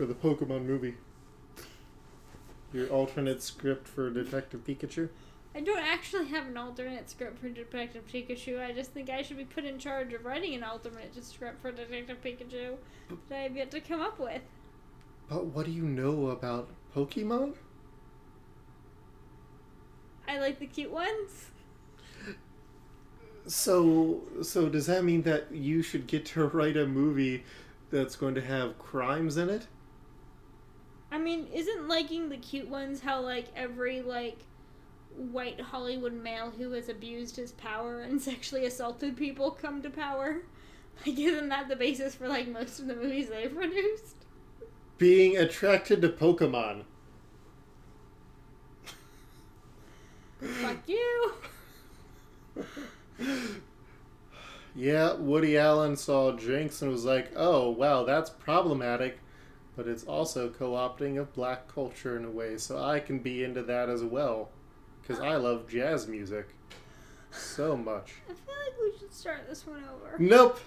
for the Pokemon movie. Your alternate script for Detective Pikachu? I don't actually have an alternate script for Detective Pikachu. I just think I should be put in charge of writing an alternate script for Detective Pikachu that I have yet to come up with. But what do you know about Pokemon? I like the cute ones. So, so does that mean that you should get to write a movie that's going to have crimes in it? I mean, isn't liking the cute ones how like every like white Hollywood male who has abused his power and sexually assaulted people come to power? Like, isn't that the basis for like most of the movies they've produced? Being attracted to Pokemon. Fuck you. Yeah, Woody Allen saw Jynx and was like, oh, wow, that's problematic, but it's also co opting of black culture in a way, so I can be into that as well. Because I love jazz music so much. I feel like we should start this one over. Nope!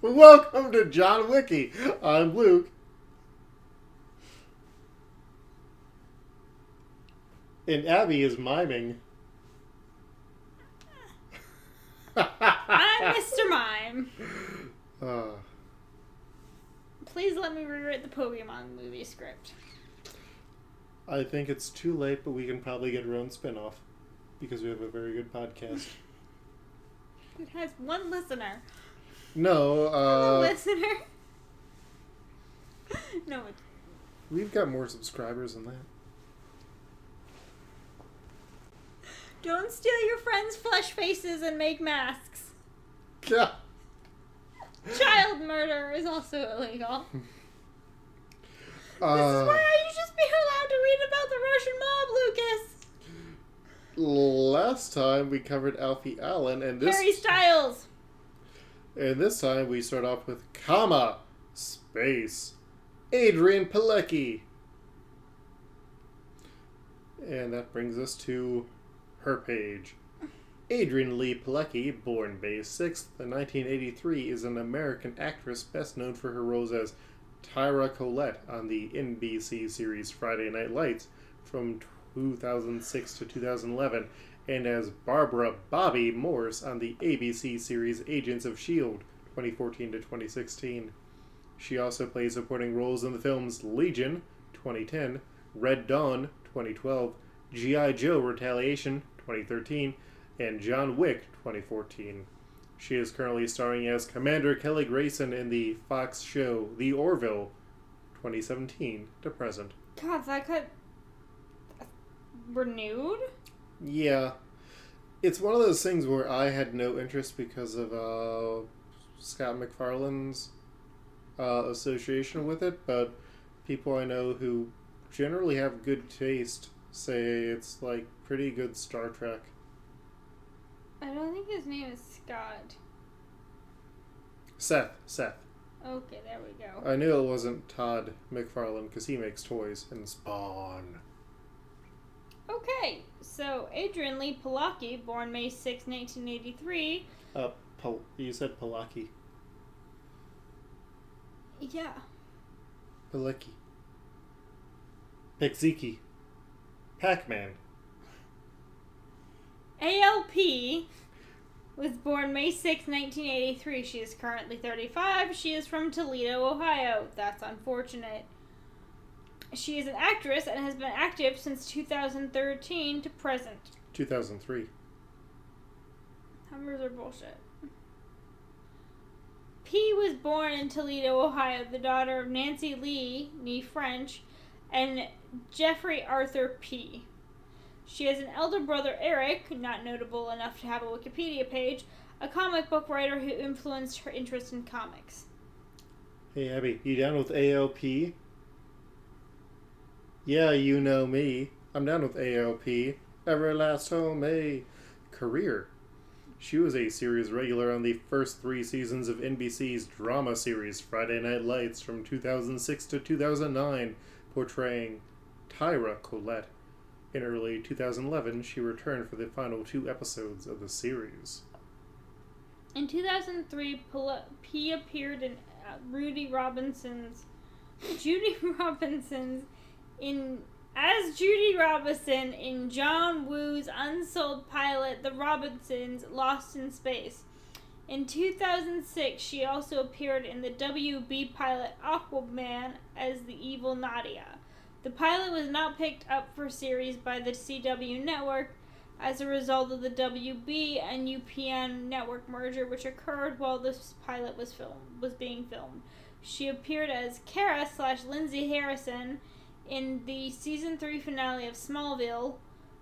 Welcome to John Wiki. I'm Luke. And Abby is miming. I'm Mr. Mime. Uh, Please let me rewrite the Pokemon movie script. I think it's too late, but we can probably get our own spin off because we have a very good podcast. It has one listener. No, Hello, uh, listener. no, it's we've got more subscribers than that. Don't steal your friends' flesh faces and make masks. Yeah. Child murder is also illegal. this is Uh, why you just be allowed to read about the Russian mob, Lucas. last time we covered Alfie Allen, and this Harry Styles. and this time we start off with comma space Adrian Palicki, and that brings us to her page. Adrian Lee Palicki, born May 6th, 1983, is an American actress best known for her roles as Tyra Collette on the NBC series Friday Night Lights from 2006 to 2011, and as Barbara Bobbi Morse on the ABC series Agents of S.H.I.E.L.D. 2014 to 2016. She also plays supporting roles in the films Legion 2010, Red Dawn 2012, G.I. Joe Retaliation 2013, and John Wick 2014. She is currently starring as Commander Kelly Grayson in the Fox show The Orville 2017 to present. God, that got renewed. Yeah. It's one of those things where I had no interest because of uh, Scott MacFarlane's uh, association with it, but people I know who generally have good taste say it's like pretty good Star Trek. I don't think his name is Scott. Seth, Seth. Okay, there we go. I knew it wasn't Todd McFarlane because he makes toys and Spawn. Okay, so Adrian Lee Palaki, born May 6, 1983. Uh, Pal- you said Palaki. Yeah. Paleki. Pekziki. Pac-Man. ALP was born May 6, 1983. She is currently 35. She is from Toledo, Ohio. That's unfortunate. She is an actress and has been active since 2013 to present. 2003. Numbers are bullshit. P was born in Toledo, Ohio, the daughter of Nancy Lee, nee French, and Jeffrey Arthur P. She has an elder brother, Eric, not notable enough to have a Wikipedia page, a comic book writer who influenced her interest in comics. Hey Abby, you down with ALP? Yeah, you know me. I'm down with ALP. Everlast home, a career. She was a series regular on the first three seasons of NBC's drama series Friday Night Lights from 2006 to 2009, portraying Tyra Collette. In early 2011, she returned for the final two episodes of the series. In 2003, Pol- P appeared in uh, Rudy Robinson's Judy Robinson's in as Judy Robinson in John Woo's unsold pilot The Robinsons Lost in Space. In 2006, she also appeared in the WB pilot Aquaman as the evil Nadia. The pilot was not picked up for series by the CW network as a result of the WB and UPN network merger, which occurred while this pilot was filmed was being filmed. She appeared as Kara slash Lindsay Harrison in the season three finale of Smallville.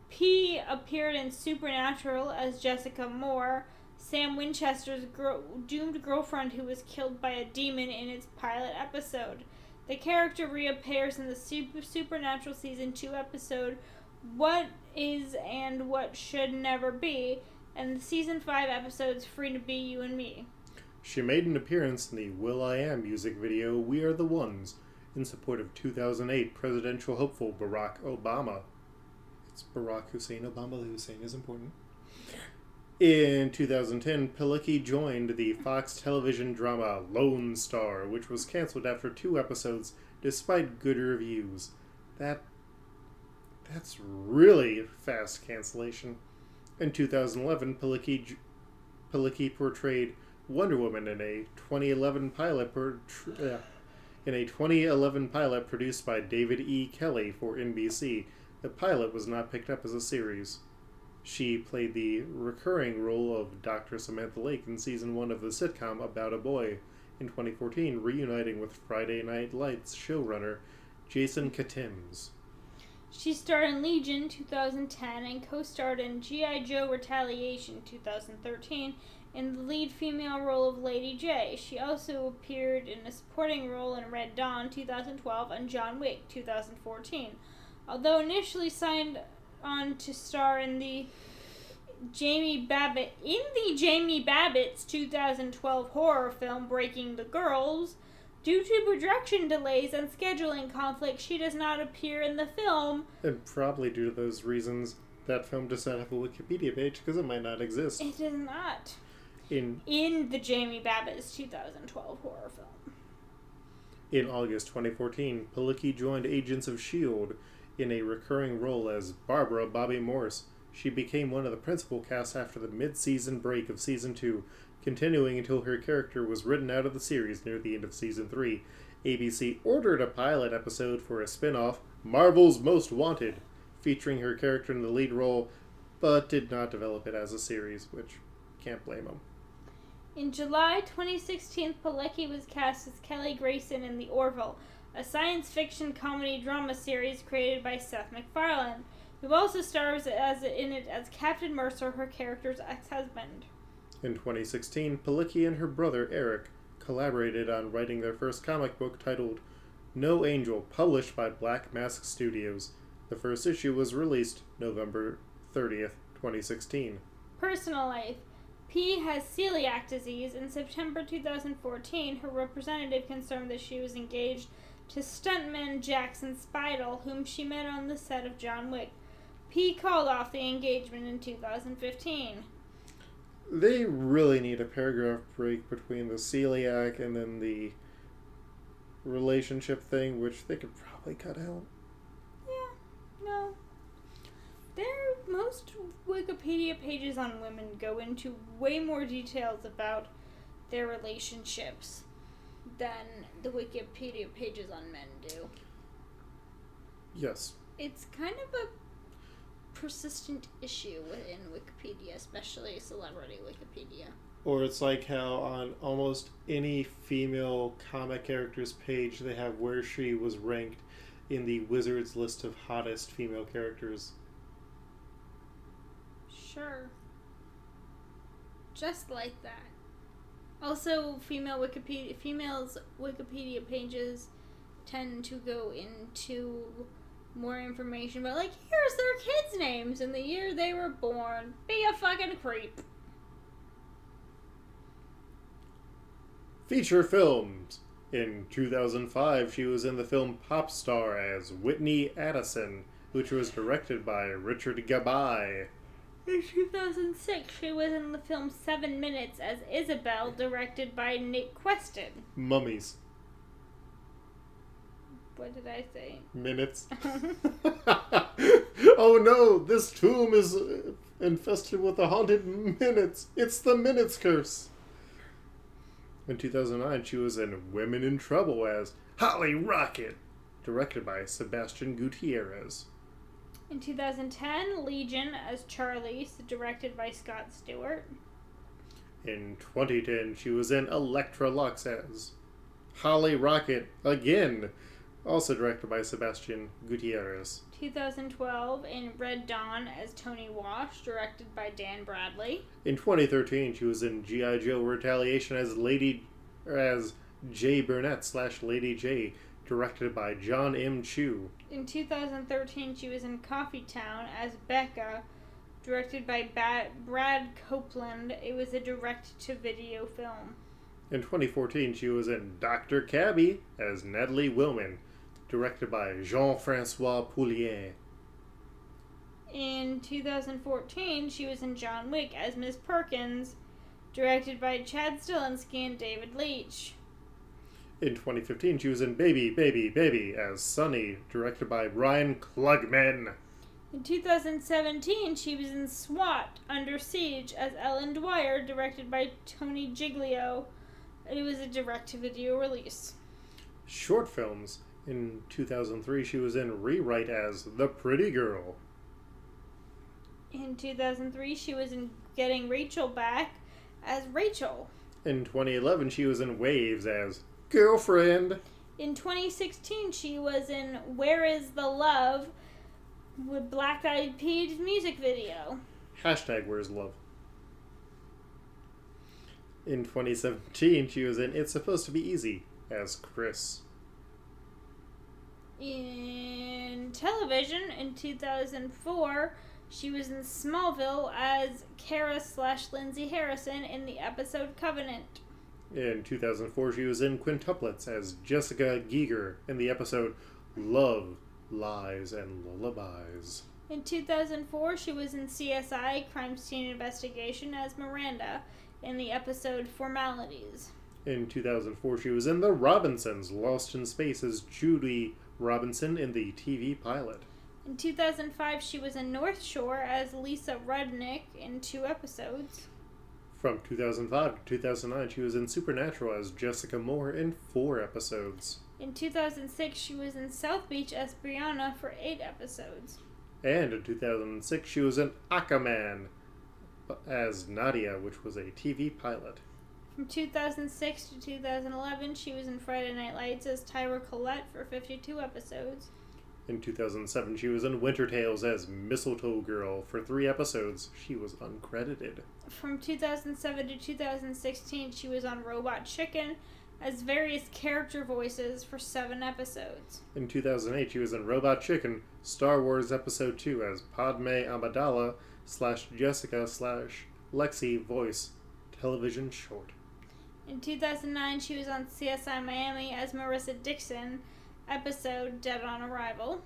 P appeared in Supernatural as Jessica Moore, Sam Winchester's gro- doomed girlfriend who was killed by a demon in its pilot episode. The character reappears in the super- Supernatural season two episode What Is and What Should Never Be, and the season five episodes Free to Be You and Me. She made an appearance in the will.i.am music video We Are the Ones in support of 2008 presidential hopeful Barack Obama. It's Barack Hussein Obama. The Hussein is important. In 2010, Palicki joined the Fox television drama Lone Star, which was canceled after two episodes despite good reviews. That that's really fast cancellation. In 2011, Palicki, Palicki portrayed Wonder Woman in a 2011 pilot portray, uh, in a 2011 pilot produced by David E. Kelley for NBC. The pilot was not picked up as a series. She played the recurring role of Dr. Samantha Lake in season one of the sitcom About a Boy in 2014, reuniting with Friday Night Lights showrunner Jason Katims. She starred in Legion 2010 and co starred in G.I. Joe Retaliation 2013 in the lead female role of Lady J. She also appeared in a supporting role in Red Dawn 2012 and John Wick 2014. Although initially signed on to star in the Jamie Babbitt in the Jamie Babbitt's 2012 horror film Breaking the Girls. Due to production delays and scheduling conflicts, she does not appear in the film. And probably due to those reasons, that film does not have a Wikipedia page because it might not exist. It does not. In In the Jamie Babbitt's 2012 horror film. in August 2014, Palicki joined Agents of S.H.I.E.L.D. in a recurring role as Barbara Bobbi Morse. She became one of the principal cast after the mid season break of season 2, continuing until her character was written out of the series near the end of season 3. ABC ordered a pilot episode for a spin off, Marvel's Most Wanted, featuring her character in the lead role, but did not develop it as a series, which can't blame them. In July 2016, Palicki was cast as Kelly Grayson in The Orville, a science fiction comedy drama series created by Seth MacFarlane, who also stars as in it as Captain Mercer, her character's ex-husband. In 2016, Palicki and her brother Eric collaborated on writing their first comic book titled No Angel, published by Black Mask Studios. The first issue was released November 30th, 2016. Personal life. P has celiac disease. In September 2014, her representative confirmed that she was engaged to stuntman Jackson Spidell, whom she met on the set of John Wick. P called off the engagement in 2015. They really need a paragraph break between the celiac and then the relationship thing, which they could probably cut out. Yeah, no. There, most Wikipedia pages on women go into way more details about their relationships than the Wikipedia pages on men do. Yes. It's kind of a persistent issue within Wikipedia, especially celebrity Wikipedia. Or it's like how on almost any female comic character's page they have where she was ranked in the Wizards list of hottest female characters. Sure. Just like that. Also, female Wikipedia females Wikipedia pages tend to go into more information but like here's their kids' names and the year they were born. Be a fucking creep. Feature films. In 2005, she was in the film Pop Star as Whitney Addison, which was directed by Richard Gabai. In 2006, she was in the film Seven Minutes as Isabel, directed by Nick Quested. Mummies. What did I say? Minutes. oh no, this tomb is uh, infested with the haunted minutes. It's the minutes curse. In 2009, she was in Women in Trouble as Holly Rocket, directed by Sebastian Gutierrez. In 2010, Legion as Charlie, directed by Scott Stewart. In 2010, she was in Elektra Luxx as Holly Rocket again, also directed by Sebastian Gutierrez. 2012, in Red Dawn as Tony Wash, directed by Dan Bradley. In 2013, she was in GI Joe Retaliation as Lady, as Jaye Burnett slash Lady J, directed by John M. Chu. In 2013, she was in Coffee Town as Becca, directed by ba- Brad Copeland. It was a direct-to-video film. In 2014, she was in Dr. Cabbie as Natalie Willman, directed by Jean-Francois Pouliot. In 2014, she was in John Wick as Miss Perkins, directed by Chad Stahelski and David Leitch. In 2015, she was in Baby, Baby, Baby as Sunny, directed by Ryan Klugman. In 2017, she was in SWAT Under Siege as Ellen Dwyer, directed by Tony Giglio. It was a direct to video release. Short films. In 2003, she was in Rewrite as The Pretty Girl. In 2003, she was in Getting Rachel Back as Rachel. In 2011, she was in Waves as Girlfriend. In 2016, she was in Where Is the Love with Black Eyed Peas music video. Hashtag Where's Love. In 2017, she was in It's Supposed to Be Easy as Chris. In television, in 2004, she was in Smallville as Kara slash Lindsay Harrison in the episode Covenant. In 2004, she was in Quintuplets as Jessica Giger in the episode Love, Lies, and Lullabies. In 2004, she was in CSI Crime Scene Investigation as Miranda in the episode Formalities. In 2004, she was in The Robinsons, Lost in Space as Judy Robinson in the TV pilot. In 2005, she was in North Shore as Lisa Rudnick in two episodes. From 2005 to 2009, she was in Supernatural as Jessica Moore in four episodes. In 2006, she was in South Beach as Brianna for eight episodes. And in 2006, she was in Aquaman as Nadia, which was a TV pilot. From 2006 to 2011, she was in Friday Night Lights as Tyra Collette for 52 episodes. In 2007, she was in Winter Tales as Mistletoe Girl for three episodes. She was uncredited. From 2007 to 2016, she was on Robot Chicken as various character voices for seven episodes. In 2008, she was in Robot Chicken, Star Wars Episode 2 as Padme Amidala slash Jessica slash Lexi voice television short. In 2009, she was on CSI Miami as Marissa Dixon, episode Dead on Arrival.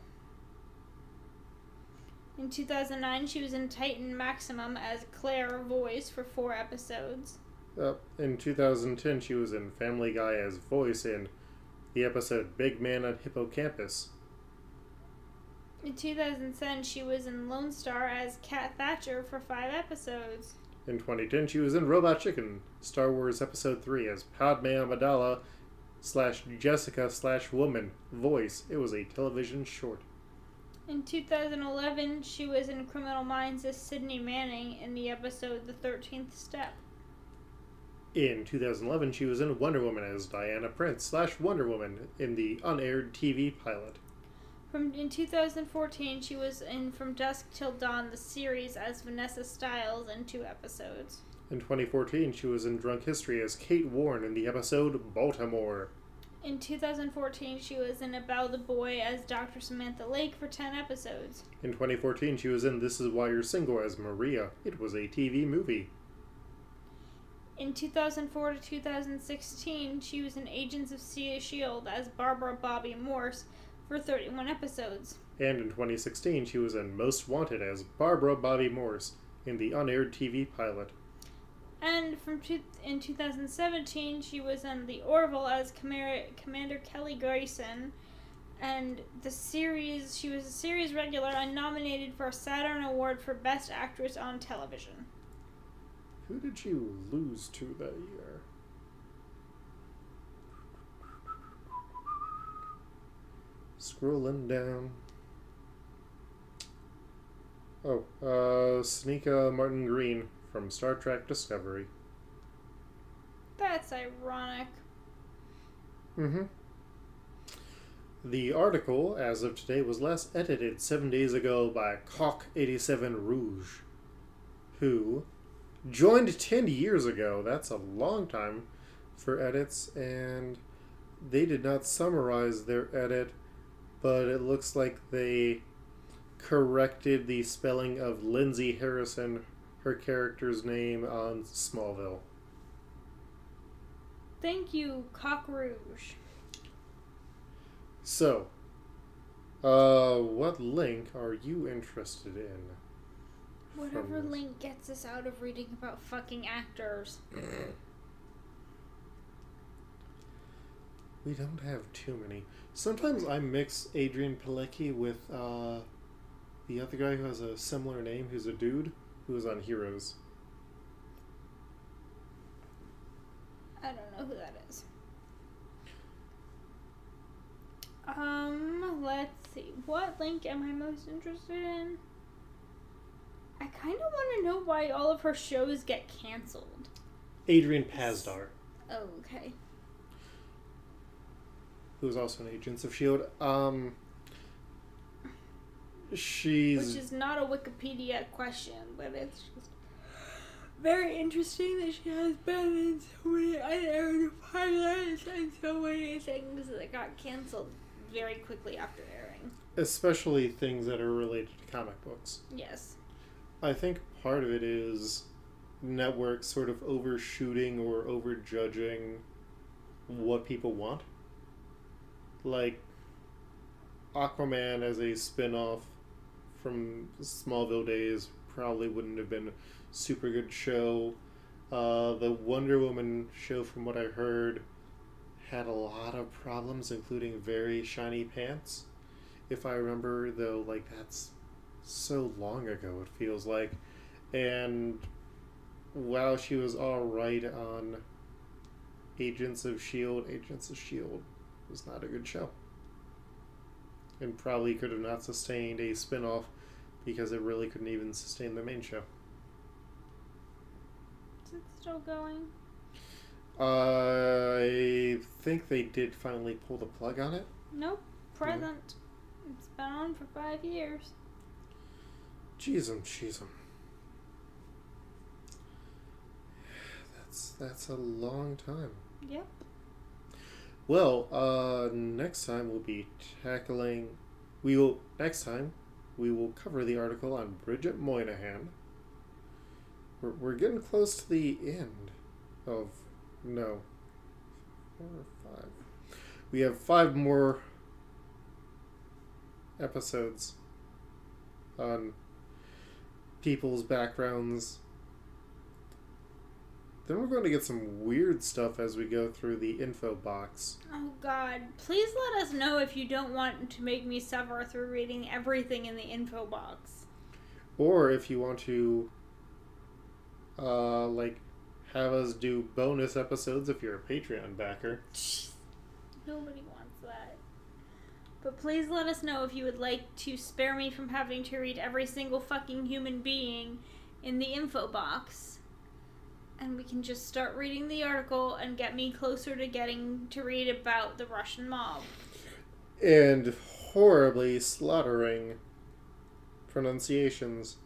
In 2009, she was in Titan Maximum as Claire Voice for four episodes. Uh, in 2010, she was in Family Guy as voice in the episode Big Man on Hippocampus. In 2010, she was in Lone Star as Kat Thatcher for five episodes. In 2010, she was in Robot Chicken, Star Wars Episode 3 as Padme Amidala slash Jessica slash Woman voice. It was a television short. In 2011, she was in Criminal Minds as Sydney Manning in the episode The 13th Step. In 2011, she was in Wonder Woman as Diana Prince slash Wonder Woman in the unaired TV pilot. From in 2014, she was in From Dusk Till Dawn, the series, as Vanessa Stiles in two episodes. In 2014, she was in Drunk History as Kate Warren in the episode Baltimore. In 2014, she was in About the Boy as Dr. Samantha Lake for 10 episodes. In 2014, she was in This Is Why You're Single as Maria. It was a TV movie. In 2004 to 2016, she was in Agents of S.H.I.E.L.D. as Barbara Bobbi Morse for 31 episodes. And in 2016, she was in Most Wanted as Barbara Bobbi Morse in the unaired TV pilot. And from two, in 2017, she was in The Orville as Commander, Commander Kelly Grayson, and the series she was a series regular and nominated for a Saturn Award for Best Actress on Television. Who did she lose to that year? Scrolling down. Oh, uh, Martin Green from Star Trek Discovery. That's ironic. Mm-hmm. The article, as of today, was last edited seven days ago by Cock87 Rouge, who joined 10 years ago. That's a long time for edits, and they did not summarize their edit, but it looks like they corrected the spelling of Lindsay Harrison, her character's name, on Smallville. Thank you, Cock Rouge. So, uh, what link are you interested in? Whatever link gets us out of reading about fucking actors. We don't have too many. Sometimes I mix Adrian Palicki with uh, the other guy who has a similar name, who's a dude, who was on Heroes. I don't know who that is. Um, let's see. What link am I most interested in? I kind of want to know why all of her shows get canceled. Adrian Pasdar, Oh, okay. who is also an Agents of S.H.I.E.L.D. Um, she's. Which is not a Wikipedia question, but it's just very interesting that she has been in so many pilots and so many things that got canceled very quickly after airing. especially things that are related to comic books. Yes. I think part of it is networks sort of overshooting or overjudging what people want. Like Aquaman as a spin-off from Smallville days probably wouldn't have been a super good show. Uh, the Wonder Woman show, from what I heard, had a lot of problems, including very shiny pants. If I remember, though, like that's so long ago, it feels like. And while she was alright on Agents of S.H.I.E.L.D., Agents of S.H.I.E.L.D. was not a good show. And probably could have not sustained a spin off because it really couldn't even sustain the main show. Is it still going? I think they did finally pull the plug on it. Nope. Present. It's been on for five years. Jeez, um, jeez, um. That's that's a long time. Yep. Well, uh, next time we'll be tackling. We will next time we will cover the article on Bridget Moynahan. We're we're getting close to the end of no four or five. We have five more episodes on people's backgrounds. Then we're going to get some weird stuff as we go through the info box. Oh God! Please let us know if you don't want to make me suffer through reading everything in the info box. Or if you want to, uh, like, have us do bonus episodes if you're a Patreon backer. Nobody wants that. But please let us know if you would like to spare me from having to read every single fucking human being in the info box. And we can just start reading the article and get me closer to getting to read about the Russian mob. And horribly slaughtering pronunciations.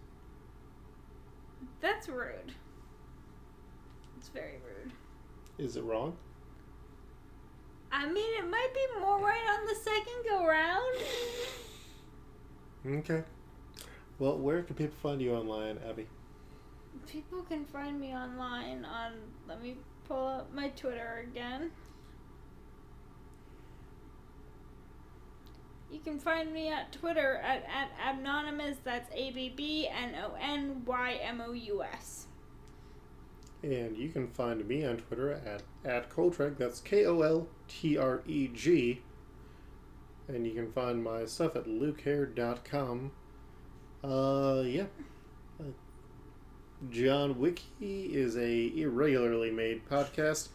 That's rude. It's very rude. Is it wrong? I mean, it might be more right on the second go round. Okay. Well, where can people find you online, Abby? People can find me online on. Let me pull up my Twitter again. You can find me at Twitter at, at Abbnonymous. That's A B B N O N Y M O U S. And you can find me on Twitter at, at Koltreg. That's K O L T R E G. And you can find my stuff at lukehair.com. Uh, yeah. John Wiki is a irregularly made podcast.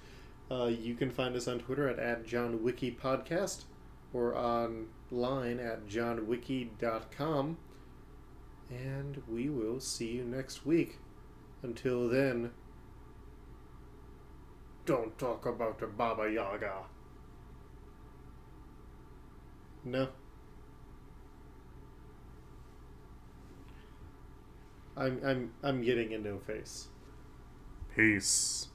Uh, you can find us on Twitter at, at John Wiki Podcast or online at johnwiki.com. And we will see you next week. Until then, don't talk about the Baba Yaga. No. I'm I'm I'm getting a no face. Peace.